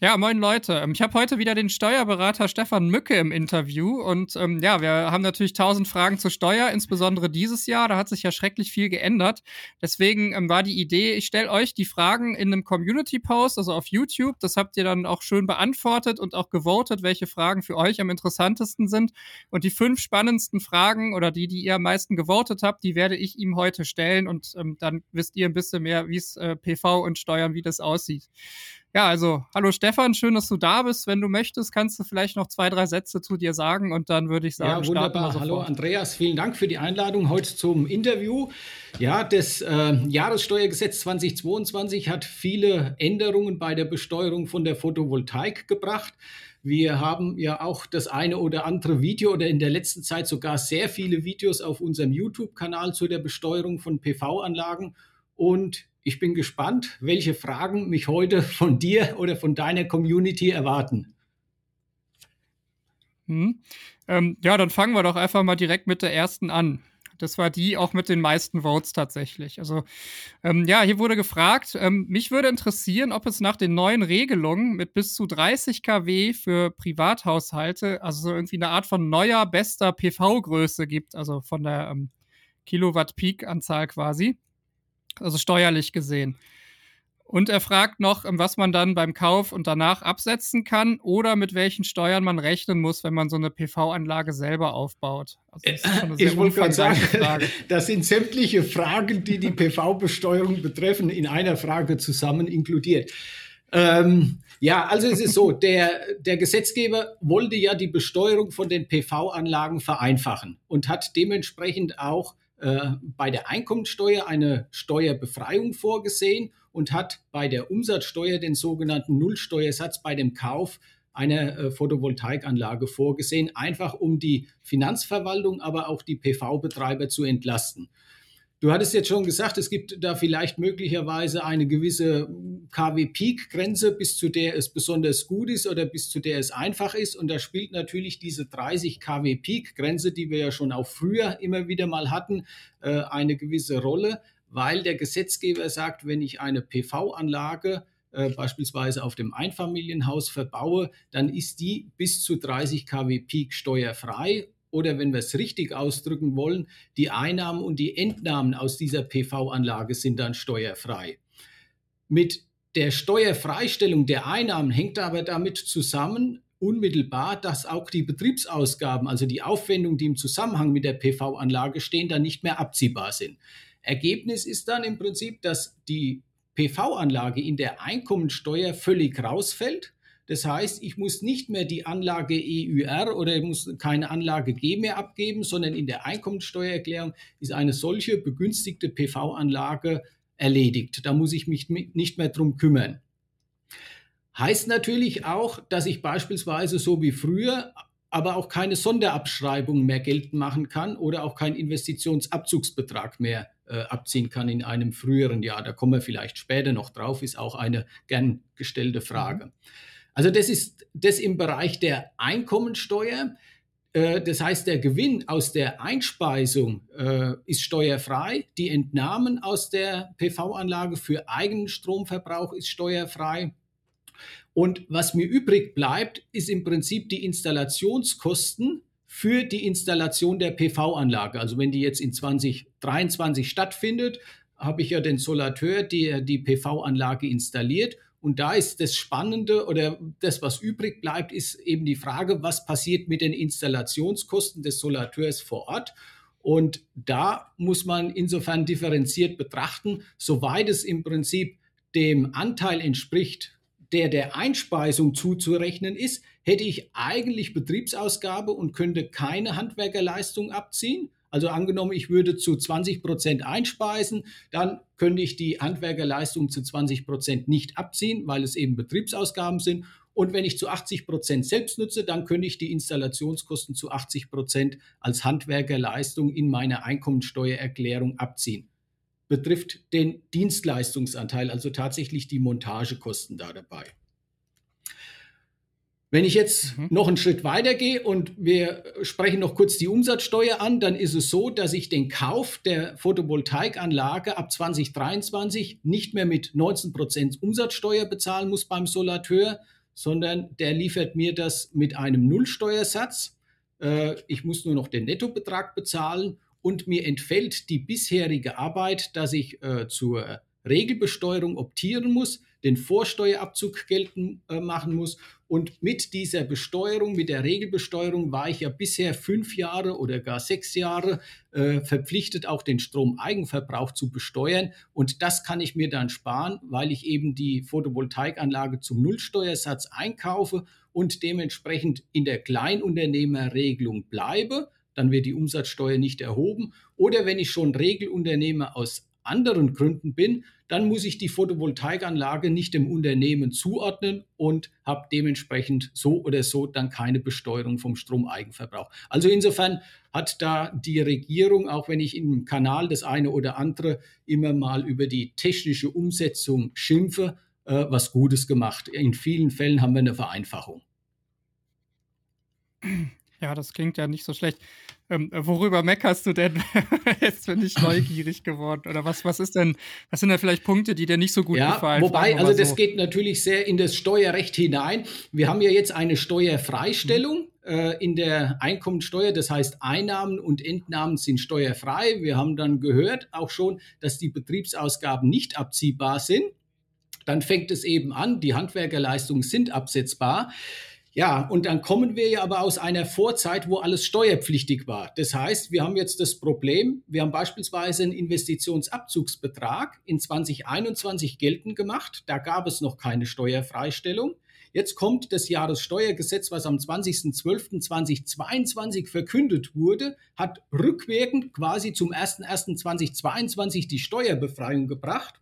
Ja, moin Leute. Ähm, ich habe heute wieder den Steuerberater Stefan Mücke im Interview und ähm, ja, wir haben natürlich tausend Fragen zur Steuer, insbesondere dieses Jahr. Da hat sich ja schrecklich viel geändert. Deswegen ähm, war die Idee, ich stelle euch die Fragen in einem Community-Post, also auf YouTube. Das habt ihr dann auch schön beantwortet und auch gewotet, welche Fragen für euch am interessantesten sind. Und die fünf spannendsten Fragen oder die, die ihr am meisten gewotet habt, die werde ich ihm heute stellen und ähm, dann wisst ihr ein bisschen mehr, wie es äh, PV und Steuern, wie das aussieht. Ja, also, hallo Stefan, schön, dass du da bist. Wenn du möchtest, kannst du vielleicht noch zwei, drei Sätze zu dir sagen und dann würde ich sagen, ja, wunderbar. Hallo Andreas, vielen Dank für die Einladung heute zum Interview. Ja, das äh, Jahressteuergesetz 2022 hat viele Änderungen bei der Besteuerung von der Photovoltaik gebracht. Wir haben ja auch das eine oder andere Video oder in der letzten Zeit sogar sehr viele Videos auf unserem YouTube-Kanal zu der Besteuerung von PV-Anlagen. Und ich bin gespannt, welche Fragen mich heute von dir oder von deiner Community erwarten. Hm. Ähm, ja, dann fangen wir doch einfach mal direkt mit der ersten an. Das war die auch mit den meisten Votes tatsächlich. Also ähm, ja, hier wurde gefragt, ähm, mich würde interessieren, ob es nach den neuen Regelungen mit bis zu 30 kW für Privathaushalte, also so irgendwie eine Art von neuer, bester PV-Größe gibt, also von der ähm, Kilowatt-Peak-Anzahl quasi also steuerlich gesehen. Und er fragt noch, was man dann beim Kauf und danach absetzen kann oder mit welchen Steuern man rechnen muss, wenn man so eine PV-Anlage selber aufbaut. Also ich wollte gerade sagen, Frage. das sind sämtliche Fragen, die die PV-Besteuerung betreffen, in einer Frage zusammen inkludiert. Ähm, ja, also es ist so, der, der Gesetzgeber wollte ja die Besteuerung von den PV-Anlagen vereinfachen und hat dementsprechend auch äh, bei der Einkommensteuer eine Steuerbefreiung vorgesehen und hat bei der Umsatzsteuer den sogenannten Nullsteuersatz bei dem Kauf einer äh, Photovoltaikanlage vorgesehen, einfach um die Finanzverwaltung, aber auch die PV-Betreiber zu entlasten. Du hattest jetzt schon gesagt, es gibt da vielleicht möglicherweise eine gewisse KW-Peak-Grenze, bis zu der es besonders gut ist oder bis zu der es einfach ist. Und da spielt natürlich diese 30 KW-Peak-Grenze, die wir ja schon auch früher immer wieder mal hatten, äh, eine gewisse Rolle, weil der Gesetzgeber sagt, wenn ich eine PV-Anlage äh, beispielsweise auf dem Einfamilienhaus verbaue, dann ist die bis zu 30 kW Peak steuerfrei oder wenn wir es richtig ausdrücken wollen, die Einnahmen und die Entnahmen aus dieser PV-Anlage sind dann steuerfrei. Mit der Steuerfreistellung der Einnahmen hängt aber damit zusammen, unmittelbar, dass auch die Betriebsausgaben, also die Aufwendungen, die im Zusammenhang mit der PV-Anlage stehen, dann nicht mehr abziehbar sind. Ergebnis ist dann im Prinzip, dass die PV-Anlage in der Einkommensteuer völlig rausfällt das heißt, ich muss nicht mehr die Anlage EUR oder ich muss keine Anlage G mehr abgeben, sondern in der Einkommensteuererklärung ist eine solche begünstigte PV-Anlage erledigt. Da muss ich mich nicht mehr drum kümmern. Heißt natürlich auch, dass ich beispielsweise so wie früher aber auch keine Sonderabschreibung mehr geltend machen kann oder auch keinen Investitionsabzugsbetrag mehr äh, abziehen kann in einem früheren Jahr. Da kommen wir vielleicht später noch drauf, ist auch eine gern gestellte Frage. Mhm. Also das ist das im Bereich der Einkommensteuer. Äh, das heißt, der Gewinn aus der Einspeisung äh, ist steuerfrei. Die Entnahmen aus der PV-Anlage für eigenen Stromverbrauch ist steuerfrei. Und was mir übrig bleibt, ist im Prinzip die Installationskosten für die Installation der PV-Anlage. Also wenn die jetzt in 2023 stattfindet, habe ich ja den Solateur, der die PV-Anlage installiert und da ist das Spannende oder das, was übrig bleibt, ist eben die Frage, was passiert mit den Installationskosten des Solateurs vor Ort. Und da muss man insofern differenziert betrachten, soweit es im Prinzip dem Anteil entspricht, der der Einspeisung zuzurechnen ist, hätte ich eigentlich Betriebsausgabe und könnte keine Handwerkerleistung abziehen. Also angenommen, ich würde zu 20 Prozent einspeisen, dann könnte ich die Handwerkerleistung zu 20 Prozent nicht abziehen, weil es eben Betriebsausgaben sind. Und wenn ich zu 80 Prozent selbst nutze, dann könnte ich die Installationskosten zu 80 Prozent als Handwerkerleistung in meiner Einkommensteuererklärung abziehen. Betrifft den Dienstleistungsanteil, also tatsächlich die Montagekosten da dabei. Wenn ich jetzt mhm. noch einen Schritt weiter gehe und wir sprechen noch kurz die Umsatzsteuer an, dann ist es so, dass ich den Kauf der Photovoltaikanlage ab 2023 nicht mehr mit 19 Prozent Umsatzsteuer bezahlen muss beim Solateur, sondern der liefert mir das mit einem Nullsteuersatz. Äh, ich muss nur noch den Nettobetrag bezahlen und mir entfällt die bisherige Arbeit, dass ich äh, zur Regelbesteuerung optieren muss, den Vorsteuerabzug geltend äh, machen muss. Und mit dieser Besteuerung, mit der Regelbesteuerung war ich ja bisher fünf Jahre oder gar sechs Jahre äh, verpflichtet, auch den Stromeigenverbrauch zu besteuern. Und das kann ich mir dann sparen, weil ich eben die Photovoltaikanlage zum Nullsteuersatz einkaufe und dementsprechend in der Kleinunternehmerregelung bleibe. Dann wird die Umsatzsteuer nicht erhoben. Oder wenn ich schon Regelunternehmer aus anderen Gründen bin, dann muss ich die Photovoltaikanlage nicht dem Unternehmen zuordnen und habe dementsprechend so oder so dann keine Besteuerung vom Stromeigenverbrauch. Also insofern hat da die Regierung, auch wenn ich im Kanal das eine oder andere immer mal über die technische Umsetzung schimpfe, äh, was Gutes gemacht. In vielen Fällen haben wir eine Vereinfachung. Ja, das klingt ja nicht so schlecht. Ähm, worüber meckerst du denn? Jetzt bin ich neugierig geworden. Oder was, was ist denn, was sind da vielleicht Punkte, die dir nicht so gut ja, gefallen? Wobei, also so. das geht natürlich sehr in das Steuerrecht hinein. Wir haben ja jetzt eine Steuerfreistellung äh, in der Einkommensteuer. Das heißt, Einnahmen und Entnahmen sind steuerfrei. Wir haben dann gehört auch schon, dass die Betriebsausgaben nicht abziehbar sind. Dann fängt es eben an, die Handwerkerleistungen sind absetzbar. Ja, und dann kommen wir ja aber aus einer Vorzeit, wo alles steuerpflichtig war. Das heißt, wir haben jetzt das Problem, wir haben beispielsweise einen Investitionsabzugsbetrag in 2021 geltend gemacht. Da gab es noch keine Steuerfreistellung. Jetzt kommt das Jahressteuergesetz, was am 20.12.2022 verkündet wurde, hat rückwirkend quasi zum 01.01.2022 die Steuerbefreiung gebracht.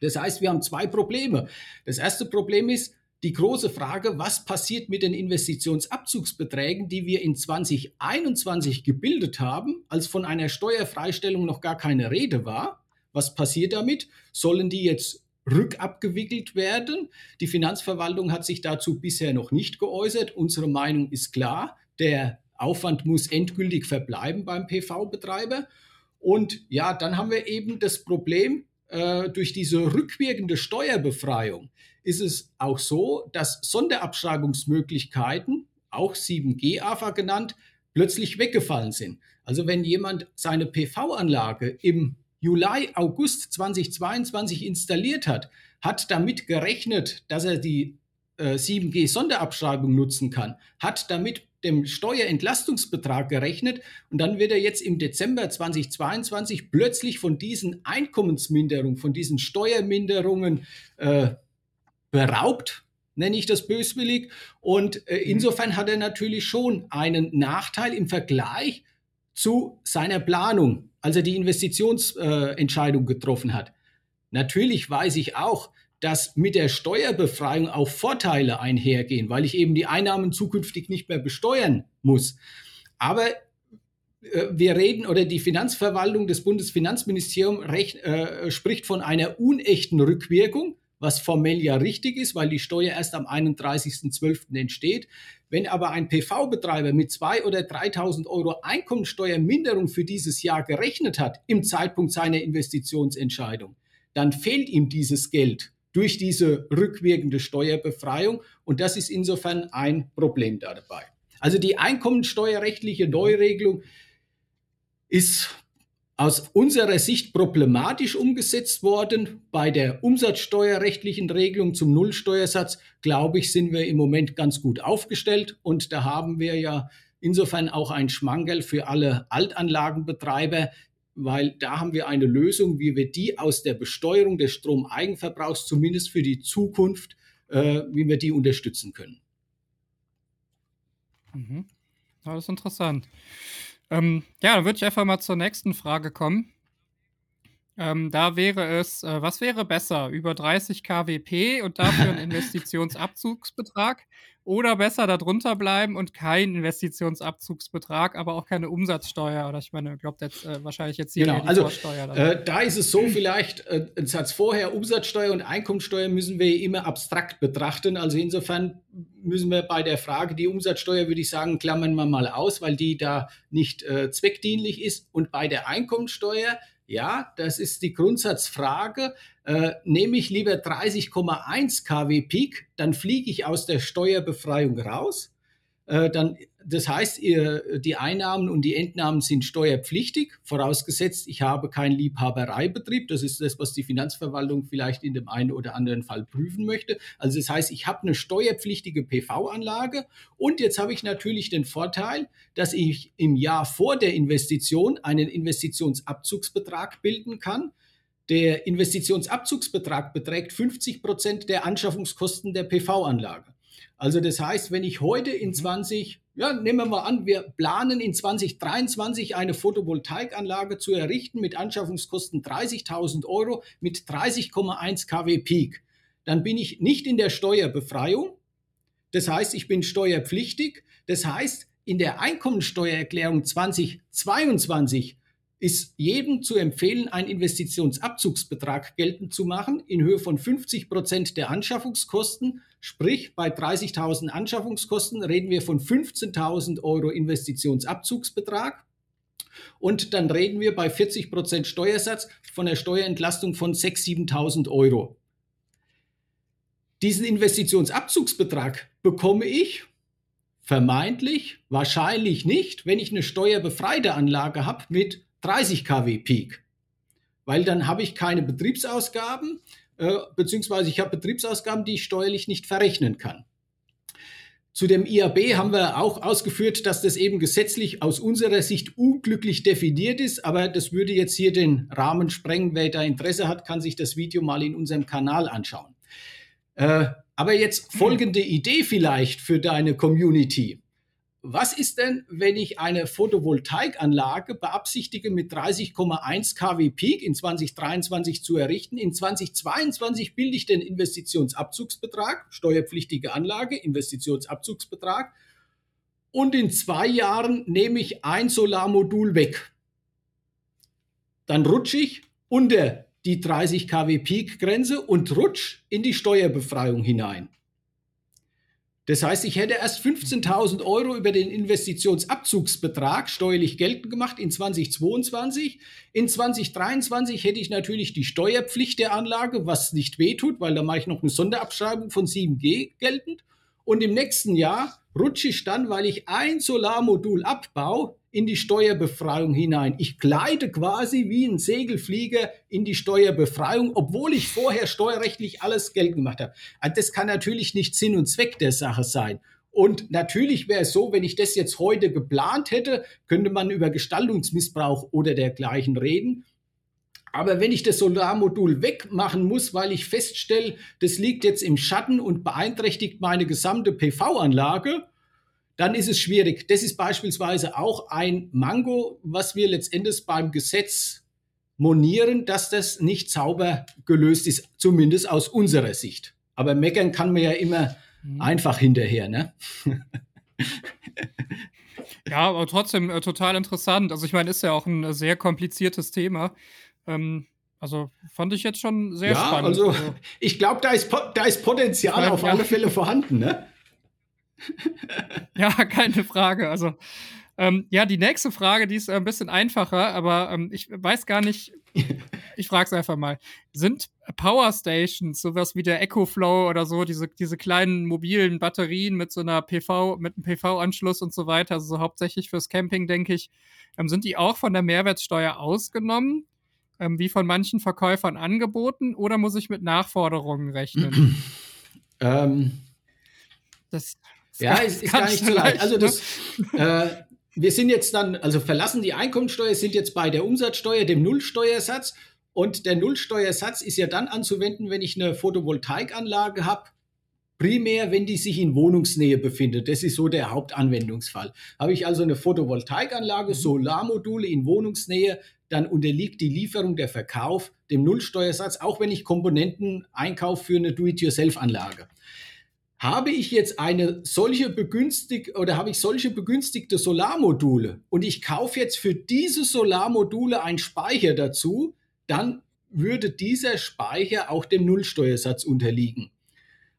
Das heißt, wir haben zwei Probleme. Das erste Problem ist, die große Frage, was passiert mit den Investitionsabzugsbeträgen, die wir in 2021 gebildet haben, als von einer Steuerfreistellung noch gar keine Rede war? Was passiert damit? Sollen die jetzt rückabgewickelt werden? Die Finanzverwaltung hat sich dazu bisher noch nicht geäußert. Unsere Meinung ist klar, der Aufwand muss endgültig verbleiben beim PV-Betreiber. Und ja, dann haben wir eben das Problem, äh, durch diese rückwirkende Steuerbefreiung ist es auch so, dass Sonderabschreibungsmöglichkeiten, auch 7G-AFA genannt, plötzlich weggefallen sind. Also wenn jemand seine PV-Anlage im Juli, August 2022 installiert hat, hat damit gerechnet, dass er die äh, 7G-Sonderabschreibung nutzen kann, hat damit dem Steuerentlastungsbetrag gerechnet und dann wird er jetzt im Dezember 2022 plötzlich von diesen Einkommensminderungen, von diesen Steuerminderungen äh, beraubt, nenne ich das böswillig. Und äh, mhm. insofern hat er natürlich schon einen Nachteil im Vergleich zu seiner Planung, als er die Investitionsentscheidung äh, getroffen hat. Natürlich weiß ich auch, dass mit der Steuerbefreiung auch Vorteile einhergehen, weil ich eben die Einnahmen zukünftig nicht mehr besteuern muss. Aber äh, wir reden oder die Finanzverwaltung des Bundesfinanzministeriums äh, spricht von einer unechten Rückwirkung was formell ja richtig ist, weil die Steuer erst am 31.12. entsteht. Wenn aber ein PV-Betreiber mit 2.000 oder 3.000 Euro Einkommensteuerminderung für dieses Jahr gerechnet hat im Zeitpunkt seiner Investitionsentscheidung, dann fehlt ihm dieses Geld durch diese rückwirkende Steuerbefreiung und das ist insofern ein Problem da dabei. Also die einkommensteuerrechtliche Neuregelung ist aus unserer Sicht problematisch umgesetzt worden. Bei der umsatzsteuerrechtlichen Regelung zum Nullsteuersatz, glaube ich, sind wir im Moment ganz gut aufgestellt. Und da haben wir ja insofern auch ein Schmangel für alle Altanlagenbetreiber, weil da haben wir eine Lösung, wie wir die aus der Besteuerung des Stromeigenverbrauchs zumindest für die Zukunft, äh, wie wir die unterstützen können. Mhm. Ja, das ist interessant. Ähm, ja, dann würde ich einfach mal zur nächsten Frage kommen. Ähm, da wäre es, äh, was wäre besser? Über 30 kWp und dafür ein Investitionsabzugsbetrag oder besser darunter bleiben und kein Investitionsabzugsbetrag, aber auch keine Umsatzsteuer? Oder ich meine, glaubt jetzt äh, wahrscheinlich jetzt hier genau, die also, Vorsteuer. Äh, da ist es so, vielleicht äh, ein Satz vorher, Umsatzsteuer und Einkommensteuer müssen wir immer abstrakt betrachten. Also insofern müssen wir bei der Frage, die Umsatzsteuer würde ich sagen, klammern wir mal aus, weil die da nicht äh, zweckdienlich ist. Und bei der Einkommensteuer Ja, das ist die Grundsatzfrage. Äh, nehme ich lieber 30,1 kW Peak, dann fliege ich aus der Steuerbefreiung raus. Äh, dann das heißt, ihr, die Einnahmen und die Entnahmen sind steuerpflichtig, vorausgesetzt, ich habe keinen Liebhabereibetrieb. Das ist das, was die Finanzverwaltung vielleicht in dem einen oder anderen Fall prüfen möchte. Also das heißt, ich habe eine steuerpflichtige PV-Anlage und jetzt habe ich natürlich den Vorteil, dass ich im Jahr vor der Investition einen Investitionsabzugsbetrag bilden kann. Der Investitionsabzugsbetrag beträgt 50 Prozent der Anschaffungskosten der PV-Anlage. Also das heißt, wenn ich heute in 20, mhm. ja, nehmen wir mal an, wir planen in 2023 eine Photovoltaikanlage zu errichten mit Anschaffungskosten 30.000 Euro mit 30,1 kW Peak, dann bin ich nicht in der Steuerbefreiung. Das heißt, ich bin steuerpflichtig. Das heißt, in der Einkommensteuererklärung 2022 ist jedem zu empfehlen, einen Investitionsabzugsbetrag geltend zu machen in Höhe von 50 Prozent der Anschaffungskosten. Sprich, bei 30.000 Anschaffungskosten reden wir von 15.000 Euro Investitionsabzugsbetrag. Und dann reden wir bei 40 Prozent Steuersatz von der Steuerentlastung von 6.000, 7.000 Euro. Diesen Investitionsabzugsbetrag bekomme ich vermeintlich, wahrscheinlich nicht, wenn ich eine steuerbefreite Anlage habe mit 30 kW Peak, weil dann habe ich keine Betriebsausgaben, äh, beziehungsweise ich habe Betriebsausgaben, die ich steuerlich nicht verrechnen kann. Zu dem IAB haben wir auch ausgeführt, dass das eben gesetzlich aus unserer Sicht unglücklich definiert ist, aber das würde jetzt hier den Rahmen sprengen. Wer da Interesse hat, kann sich das Video mal in unserem Kanal anschauen. Äh, aber jetzt folgende Idee vielleicht für deine Community. Was ist denn, wenn ich eine Photovoltaikanlage beabsichtige, mit 30,1 kW Peak in 2023 zu errichten? In 2022 bilde ich den Investitionsabzugsbetrag, steuerpflichtige Anlage, Investitionsabzugsbetrag. Und in zwei Jahren nehme ich ein Solarmodul weg. Dann rutsche ich unter die 30 kW Peak Grenze und rutsche in die Steuerbefreiung hinein. Das heißt, ich hätte erst 15.000 Euro über den Investitionsabzugsbetrag steuerlich geltend gemacht in 2022. In 2023 hätte ich natürlich die Steuerpflicht der Anlage, was nicht wehtut, weil da mache ich noch eine Sonderabschreibung von 7G geltend. Und im nächsten Jahr rutsche ich dann, weil ich ein Solarmodul abbaue, in die Steuerbefreiung hinein. Ich gleite quasi wie ein Segelflieger in die Steuerbefreiung, obwohl ich vorher steuerrechtlich alles Geld gemacht habe. Also das kann natürlich nicht Sinn und Zweck der Sache sein. Und natürlich wäre es so, wenn ich das jetzt heute geplant hätte, könnte man über Gestaltungsmissbrauch oder dergleichen reden. Aber wenn ich das Solarmodul wegmachen muss, weil ich feststelle, das liegt jetzt im Schatten und beeinträchtigt meine gesamte PV-Anlage, dann ist es schwierig. Das ist beispielsweise auch ein Mango, was wir letztendlich beim Gesetz monieren, dass das nicht sauber gelöst ist, zumindest aus unserer Sicht. Aber meckern kann man ja immer mhm. einfach hinterher, ne? ja, aber trotzdem äh, total interessant. Also ich meine, ist ja auch ein äh, sehr kompliziertes Thema. Ähm, also fand ich jetzt schon sehr ja, spannend. Also ich glaube, da ist, da ist Potenzial meine, auf alle Fälle vorhanden, ne? ja, keine Frage. Also, ähm, ja, die nächste Frage, die ist ein bisschen einfacher, aber ähm, ich weiß gar nicht, ich frage es einfach mal. Sind Power Stations, sowas wie der EcoFlow oder so, diese, diese kleinen mobilen Batterien mit so einer PV, mit einem PV-Anschluss und so weiter, also so hauptsächlich fürs Camping, denke ich, ähm, sind die auch von der Mehrwertsteuer ausgenommen? Ähm, wie von manchen Verkäufern angeboten oder muss ich mit Nachforderungen rechnen? ähm, das ja, ist, ist gar nicht so leicht. Also das, äh, wir sind jetzt dann, also verlassen die Einkommensteuer, sind jetzt bei der Umsatzsteuer, dem Nullsteuersatz. Und der Nullsteuersatz ist ja dann anzuwenden, wenn ich eine Photovoltaikanlage habe, primär, wenn die sich in Wohnungsnähe befindet. Das ist so der Hauptanwendungsfall. Habe ich also eine Photovoltaikanlage, mhm. Solarmodule in Wohnungsnähe, dann unterliegt die Lieferung, der Verkauf dem Nullsteuersatz, auch wenn ich Komponenten einkaufe für eine Do-it-yourself-Anlage. Habe ich jetzt eine solche begünstigte oder habe ich solche begünstigte Solarmodule und ich kaufe jetzt für diese Solarmodule einen Speicher dazu, dann würde dieser Speicher auch dem Nullsteuersatz unterliegen.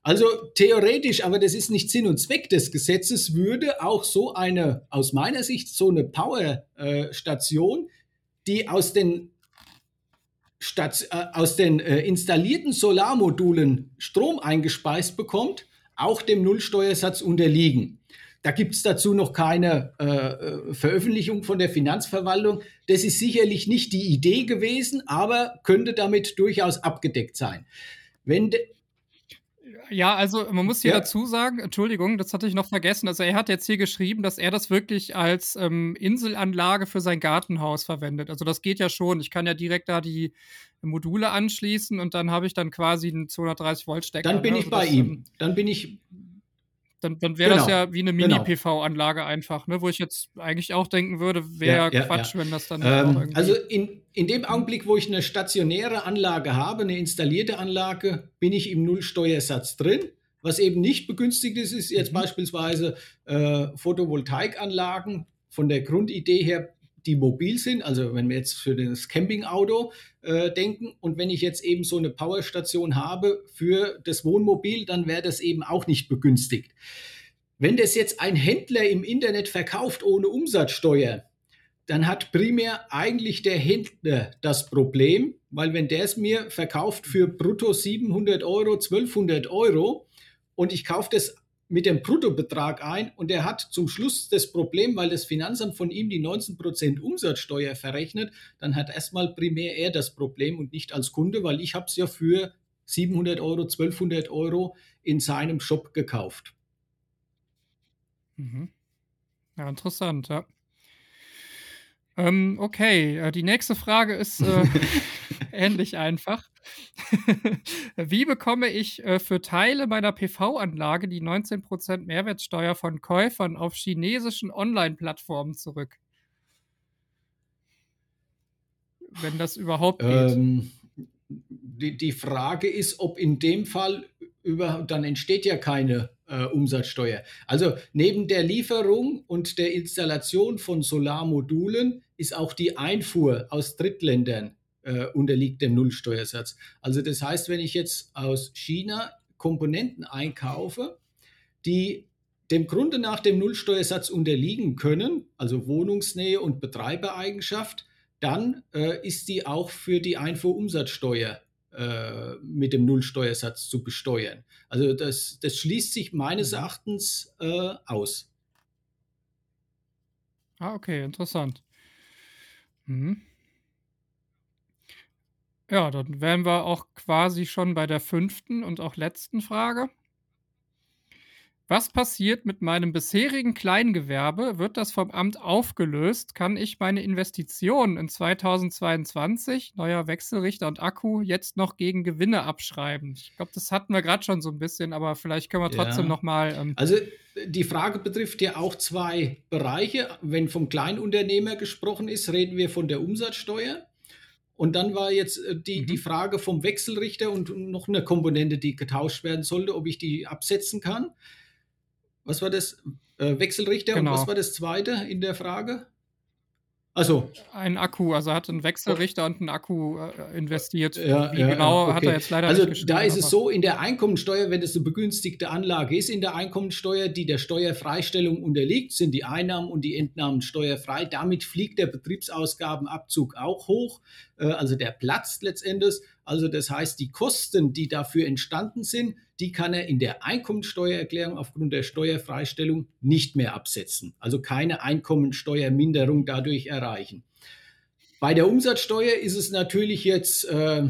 Also theoretisch, aber das ist nicht Sinn und Zweck des Gesetzes, würde auch so eine, aus meiner Sicht, so eine Powerstation, die aus den statt äh, aus den äh, installierten Solarmodulen Strom eingespeist bekommt, auch dem Nullsteuersatz unterliegen. Da gibt es dazu noch keine äh, äh, Veröffentlichung von der Finanzverwaltung. Das ist sicherlich nicht die Idee gewesen, aber könnte damit durchaus abgedeckt sein. Wenn ja, also man muss hier ja. dazu sagen, Entschuldigung, das hatte ich noch vergessen. Also er hat jetzt hier geschrieben, dass er das wirklich als ähm, Inselanlage für sein Gartenhaus verwendet. Also das geht ja schon. Ich kann ja direkt da die Module anschließen und dann habe ich dann quasi einen 230 Volt Stecker. Dann bin ne? ich also bei ihm. Ähm, dann bin ich dann, dann wäre genau. das ja wie eine genau. Mini-PV-Anlage einfach, ne? wo ich jetzt eigentlich auch denken würde, wäre ja, ja, Quatsch, ja. wenn das dann. Ähm, also in, in dem Augenblick, wo ich eine stationäre Anlage habe, eine installierte Anlage, bin ich im Nullsteuersatz drin. Was eben nicht begünstigt ist, ist jetzt mhm. beispielsweise äh, Photovoltaikanlagen. Von der Grundidee her die mobil sind, also wenn wir jetzt für das Campingauto äh, denken und wenn ich jetzt eben so eine Powerstation habe für das Wohnmobil, dann wäre das eben auch nicht begünstigt. Wenn das jetzt ein Händler im Internet verkauft ohne Umsatzsteuer, dann hat primär eigentlich der Händler das Problem, weil wenn der es mir verkauft für brutto 700 Euro, 1200 Euro und ich kaufe das mit dem Bruttobetrag ein und er hat zum Schluss das Problem, weil das Finanzamt von ihm die 19% Umsatzsteuer verrechnet, dann hat erstmal primär er das Problem und nicht als Kunde, weil ich habe es ja für 700 Euro, 1200 Euro in seinem Shop gekauft. Mhm. Ja, interessant, ja. Ähm, okay, äh, die nächste Frage ist äh, ähnlich einfach. Wie bekomme ich äh, für Teile meiner PV-Anlage die 19% Mehrwertsteuer von Käufern auf chinesischen Online-Plattformen zurück? Wenn das überhaupt geht. Ähm, die, die Frage ist, ob in dem Fall über, dann entsteht ja keine äh, Umsatzsteuer. Also neben der Lieferung und der Installation von Solarmodulen ist auch die Einfuhr aus Drittländern äh, unterliegt dem Nullsteuersatz. Also das heißt, wenn ich jetzt aus China Komponenten einkaufe, die dem Grunde nach dem Nullsteuersatz unterliegen können, also Wohnungsnähe und Betreibereigenschaft, dann äh, ist die auch für die Einfuhrumsatzsteuer äh, mit dem Nullsteuersatz zu besteuern. Also das, das schließt sich meines mhm. Erachtens äh, aus. Ah, okay, interessant. Mhm. Ja, dann wären wir auch quasi schon bei der fünften und auch letzten Frage. Was passiert mit meinem bisherigen Kleingewerbe? Wird das vom Amt aufgelöst? Kann ich meine Investitionen in 2022, neuer Wechselrichter und Akku, jetzt noch gegen Gewinne abschreiben? Ich glaube, das hatten wir gerade schon so ein bisschen, aber vielleicht können wir trotzdem ja. noch mal. Ähm also die Frage betrifft ja auch zwei Bereiche. Wenn vom Kleinunternehmer gesprochen ist, reden wir von der Umsatzsteuer. Und dann war jetzt äh, die, mhm. die Frage vom Wechselrichter und noch eine Komponente, die getauscht werden sollte, ob ich die absetzen kann. Was war das? Äh, Wechselrichter genau. und was war das zweite in der Frage? Also ein Akku, also er hat einen Wechselrichter und einen Akku äh, investiert. Ja, Wie ja, genau okay. hat er jetzt leider also nicht da ist es so, in der Einkommensteuer, wenn es eine begünstigte Anlage ist, in der Einkommensteuer, die der Steuerfreistellung unterliegt, sind die Einnahmen und die Entnahmen steuerfrei. Damit fliegt der Betriebsausgabenabzug auch hoch, äh, also der platzt letztendlich. Also das heißt, die Kosten, die dafür entstanden sind, die kann er in der Einkommensteuererklärung aufgrund der Steuerfreistellung nicht mehr absetzen. Also keine Einkommensteuerminderung dadurch erreichen. Bei der Umsatzsteuer ist es natürlich jetzt äh,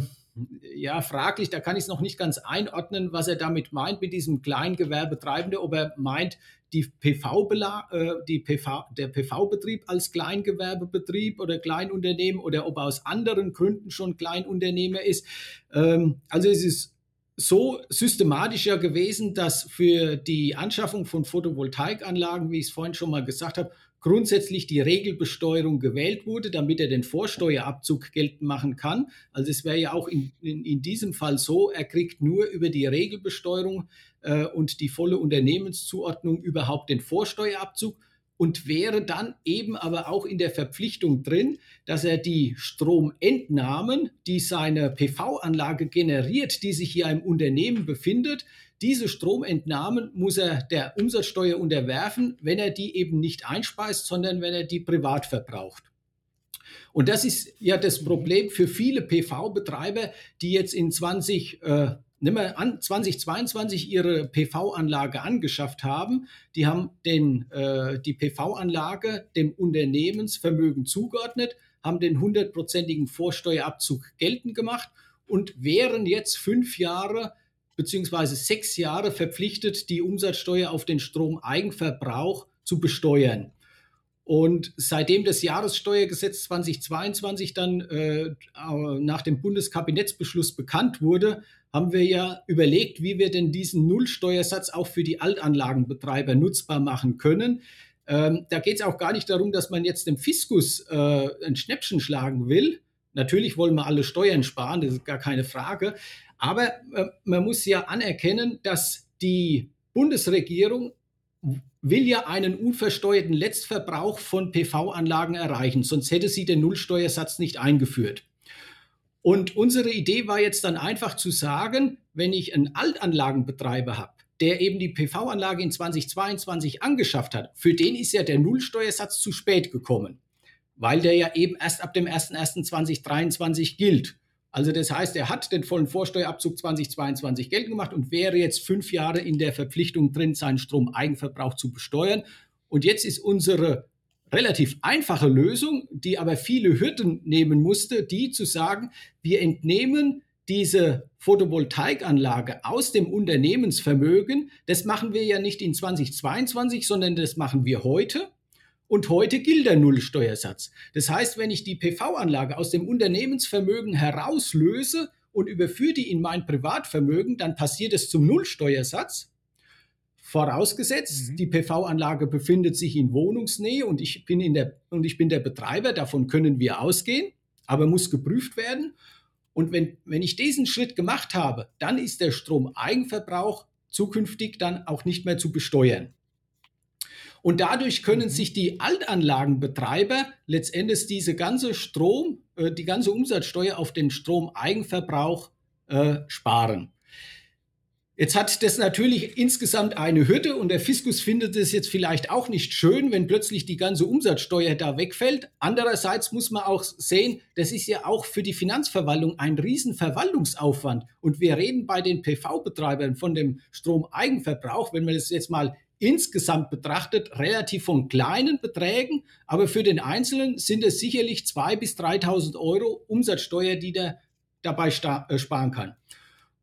ja fraglich, da kann ich es noch nicht ganz einordnen, was er damit meint mit diesem Kleingewerbetreibende, ob er meint, die PV, äh, die PV, der PV-Betrieb als Kleingewerbebetrieb oder Kleinunternehmen oder ob er aus anderen Gründen schon Kleinunternehmer ist. Ähm, also es ist so systematisch ja gewesen, dass für die Anschaffung von Photovoltaikanlagen, wie ich es vorhin schon mal gesagt habe, grundsätzlich die Regelbesteuerung gewählt wurde, damit er den Vorsteuerabzug geltend machen kann. Also es wäre ja auch in, in, in, diesem Fall so, er kriegt nur über die Regelbesteuerung äh, und die volle Unternehmenszuordnung überhaupt den Vorsteuerabzug und wäre dann eben aber auch in der Verpflichtung drin, dass er die Stromentnahmen, die seine PV-Anlage generiert, die sich hier im Unternehmen befindet, diese Stromentnahmen muss er der Umsatzsteuer unterwerfen, wenn er die eben nicht einspeist, sondern wenn er die privat verbraucht. Und das ist ja das Problem für viele PV-Betreiber, die jetzt in 20, äh, nimm mal an, 2022 ihre PV-Anlage angeschafft haben. Die haben den, äh, die PV-Anlage dem Unternehmensvermögen zugeordnet, haben den hundertprozentigen Vorsteuerabzug geltend gemacht und wären jetzt fünf Jahre beziehungsweise sechs Jahre verpflichtet, die Umsatzsteuer auf den Stromeigenverbrauch zu besteuern. Und seitdem das Jahressteuergesetz 2022 dann äh, nach dem Bundeskabinettsbeschluss bekannt wurde, haben wir ja überlegt, wie wir denn diesen Nullsteuersatz auch für die Altanlagenbetreiber nutzbar machen können. Ähm, da geht es auch gar nicht darum, dass man jetzt dem Fiskus äh, ein Schnäppchen schlagen will. Natürlich wollen wir alle Steuern sparen, das ist gar keine Frage. Aber äh, man muss ja anerkennen, dass die Bundesregierung will ja einen unversteuerten Letztverbrauch von PV-Anlagen erreichen, sonst hätte sie den Nullsteuersatz nicht eingeführt. Und unsere Idee war jetzt dann einfach zu sagen, wenn ich einen Altanlagenbetreiber habe, der eben die PV-Anlage in 2022 angeschafft hat, für den ist ja der Nullsteuersatz zu spät gekommen, weil der ja eben erst ab dem 01.01.2023 gilt. Also das heißt, er hat den vollen Vorsteuerabzug 2022 geltend gemacht und wäre jetzt fünf Jahre in der Verpflichtung drin, seinen Stromeigenverbrauch zu besteuern. Und jetzt ist unsere relativ einfache Lösung, die aber viele Hürden nehmen musste, die zu sagen, wir entnehmen diese Photovoltaikanlage aus dem Unternehmensvermögen. Das machen wir ja nicht in 2022, sondern das machen wir heute. Und heute gilt der Nullsteuersatz. Das heißt, wenn ich die PV-Anlage aus dem Unternehmensvermögen herauslöse und überführe die in mein Privatvermögen, dann passiert es zum Nullsteuersatz. Vorausgesetzt, mhm. die PV-Anlage befindet sich in Wohnungsnähe und ich bin in der und ich bin der Betreiber, davon können wir ausgehen, aber muss geprüft werden. Und wenn, wenn ich diesen Schritt gemacht habe, dann ist der Stromeigenverbrauch zukünftig dann auch nicht mehr zu besteuern. Und dadurch können mhm. sich die Altanlagenbetreiber letztendlich diese ganze Strom, äh, die ganze Umsatzsteuer auf den Stromeigenverbrauch äh, sparen. Jetzt hat das natürlich insgesamt eine Hürde und der Fiskus findet es jetzt vielleicht auch nicht schön, wenn plötzlich die ganze Umsatzsteuer da wegfällt. Andererseits muss man auch sehen, das ist ja auch für die Finanzverwaltung ein Riesenverwaltungsaufwand. Und wir reden bei den PV-Betreibern von dem Stromeigenverbrauch, wenn man das jetzt mal insgesamt betrachtet relativ von kleinen Beträgen, aber für den Einzelnen sind es sicherlich 2.000 bis 3.000 Euro Umsatzsteuer, die der dabei äh, sparen kann.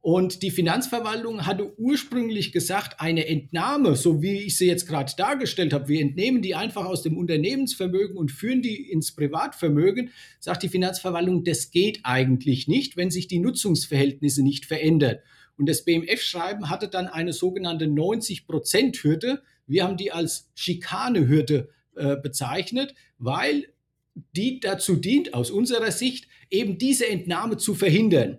Und die Finanzverwaltung hatte ursprünglich gesagt, eine Entnahme, so wie ich sie jetzt gerade dargestellt habe, wir entnehmen die einfach aus dem Unternehmensvermögen und führen die ins Privatvermögen, sagt die Finanzverwaltung, das geht eigentlich nicht, wenn sich die Nutzungsverhältnisse nicht verändern. Und das BMF-Schreiben hatte dann eine sogenannte 90-Prozent-Hürde. Wir haben die als Schikane-Hürde äh, bezeichnet, weil die dazu dient, aus unserer Sicht, eben diese Entnahme zu verhindern.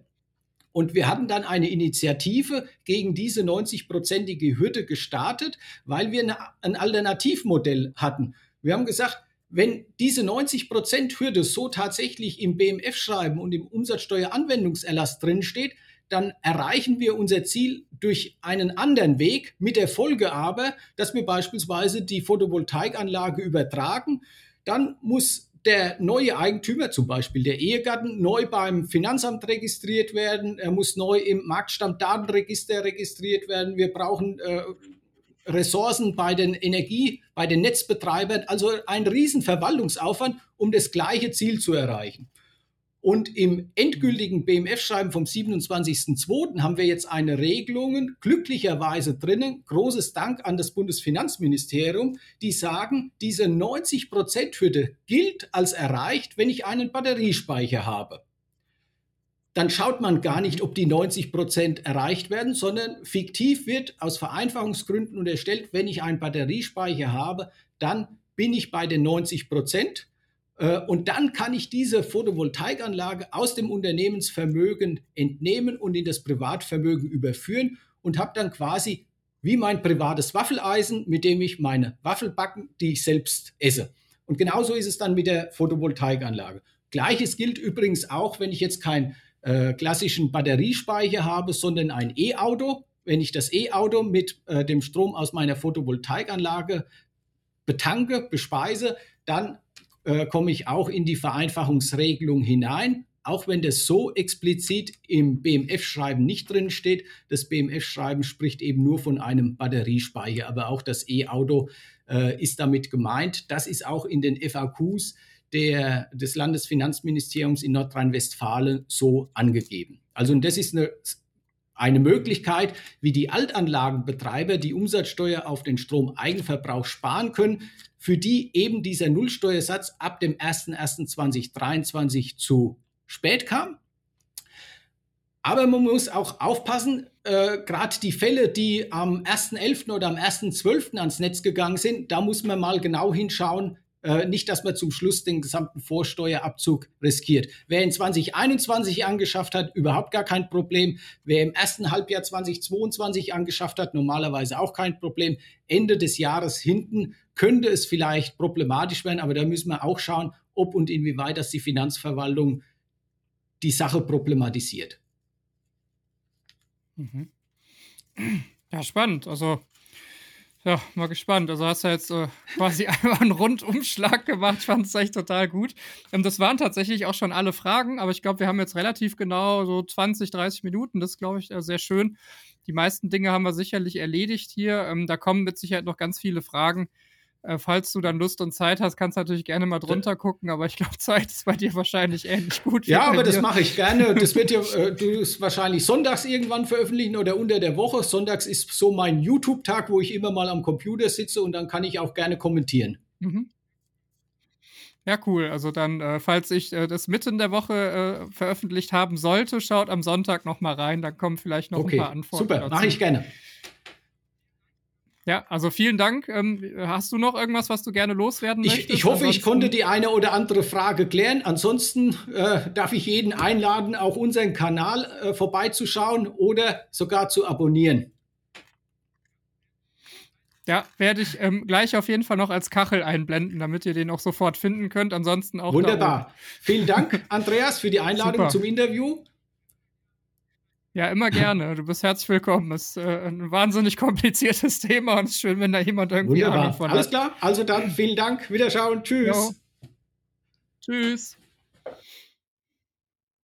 Und wir hatten dann eine Initiative gegen diese 90-prozentige Hürde gestartet, weil wir ein Alternativmodell hatten. Wir haben gesagt, wenn diese 90-Prozent-Hürde so tatsächlich im BMF-Schreiben und im Umsatzsteueranwendungserlass drinsteht, dann erreichen wir unser Ziel durch einen anderen Weg, mit der Folge aber, dass wir beispielsweise die Photovoltaikanlage übertragen. Dann muss der neue Eigentümer, zum Beispiel der Ehegatten, neu beim Finanzamt registriert werden. Er muss neu im Marktstammdatenregister registriert werden. Wir brauchen äh, Ressourcen bei den Energie, bei den Netzbetreibern. Also ein Riesenverwaltungsaufwand, um das gleiche Ziel zu erreichen. Und im endgültigen BMF-Schreiben vom 27.02. haben wir jetzt eine Regelung glücklicherweise drinnen. Großes Dank an das Bundesfinanzministerium, die sagen, diese 90-Prozent-Hürde gilt als erreicht, wenn ich einen Batteriespeicher habe. Dann schaut man gar nicht, ob die 90 Prozent erreicht werden, sondern fiktiv wird aus Vereinfachungsgründen unterstellt, wenn ich einen Batteriespeicher habe, dann bin ich bei den 90 Prozent. Äh, und dann kann ich diese Photovoltaikanlage aus dem Unternehmensvermögen entnehmen und in das Privatvermögen überführen und habe dann quasi wie mein privates Waffeleisen, mit dem ich meine Waffel backen, die ich selbst esse. Und genauso ist es dann mit der Photovoltaikanlage. Gleiches gilt übrigens auch, wenn ich jetzt keinen äh, klassischen Batteriespeicher habe, sondern ein E-Auto. Wenn ich das E-Auto mit äh, dem Strom aus meiner Photovoltaikanlage betanke, bespeise, dann äh, komme ich auch in die Vereinfachungsregelung hinein, auch wenn das so explizit im BMF-Schreiben nicht drin steht. Das BMF-Schreiben spricht eben nur von einem Batteriespeicher, aber auch das E-Auto äh, ist damit gemeint. Das ist auch in den FAQs der, des Landesfinanzministeriums in Nordrhein-Westfalen so angegeben. Also und das ist eine, eine Möglichkeit, wie die Altanlagenbetreiber die Umsatzsteuer auf den Stromeigenverbrauch sparen können, für die eben dieser Nullsteuersatz ab dem 01.01.2023 zu spät kam. Aber man muss auch aufpassen, äh, gerade die Fälle, die am 1.11. oder am 1.12. ans Netz gegangen sind, da muss man mal genau hinschauen, äh, nicht, dass man zum Schluss den gesamten Vorsteuerabzug riskiert. Wer in 2021 angeschafft hat, überhaupt gar kein Problem. Wer im ersten Halbjahr 2022 angeschafft hat, normalerweise auch kein Problem. Ende des Jahres hinten könnte es vielleicht problematisch werden, aber da müssen wir auch schauen, ob und inwieweit das die Finanzverwaltung die Sache problematisiert. Mhm. Ja, spannend. Also, ja, mal gespannt. Also hast du jetzt äh, quasi einmal einen Rundumschlag gemacht. Ich fand es echt total gut. Ähm, das waren tatsächlich auch schon alle Fragen, aber ich glaube, wir haben jetzt relativ genau so 20, 30 Minuten. Das ist, glaube ich, äh, sehr schön. Die meisten Dinge haben wir sicherlich erledigt hier. Ähm, da kommen mit Sicherheit noch ganz viele Fragen. Äh, falls du dann Lust und Zeit hast, kannst du natürlich gerne mal drunter gucken, aber ich glaube, Zeit ist bei dir wahrscheinlich ähnlich gut. Ja, aber das mache ich gerne. Das wird ja äh, wahrscheinlich sonntags irgendwann veröffentlichen oder unter der Woche. Sonntags ist so mein YouTube-Tag, wo ich immer mal am Computer sitze und dann kann ich auch gerne kommentieren. Mhm. Ja, cool. Also dann, äh, falls ich äh, das mitten der Woche äh, veröffentlicht haben sollte, schaut am Sonntag noch mal rein. Dann kommen vielleicht noch okay, ein paar Antworten. Super, mache ich gerne. Ja, also vielen Dank. Ähm, hast du noch irgendwas, was du gerne loswerden ich, möchtest? Ich hoffe, Ansonsten ich konnte die eine oder andere Frage klären. Ansonsten äh, darf ich jeden einladen, auch unseren Kanal äh, vorbeizuschauen oder sogar zu abonnieren. Ja, werde ich ähm, gleich auf jeden Fall noch als Kachel einblenden, damit ihr den auch sofort finden könnt. Ansonsten auch. Wunderbar. Vielen Dank, Andreas, für die Einladung Super. zum Interview. Ja, immer gerne. Du bist herzlich willkommen. Ist äh, ein wahnsinnig kompliziertes Thema und es ist schön, wenn da jemand irgendwie Wunderbar. Ahnung von hat. Alles klar. Also dann vielen Dank. Wiederschauen. Tschüss. Jo. Tschüss.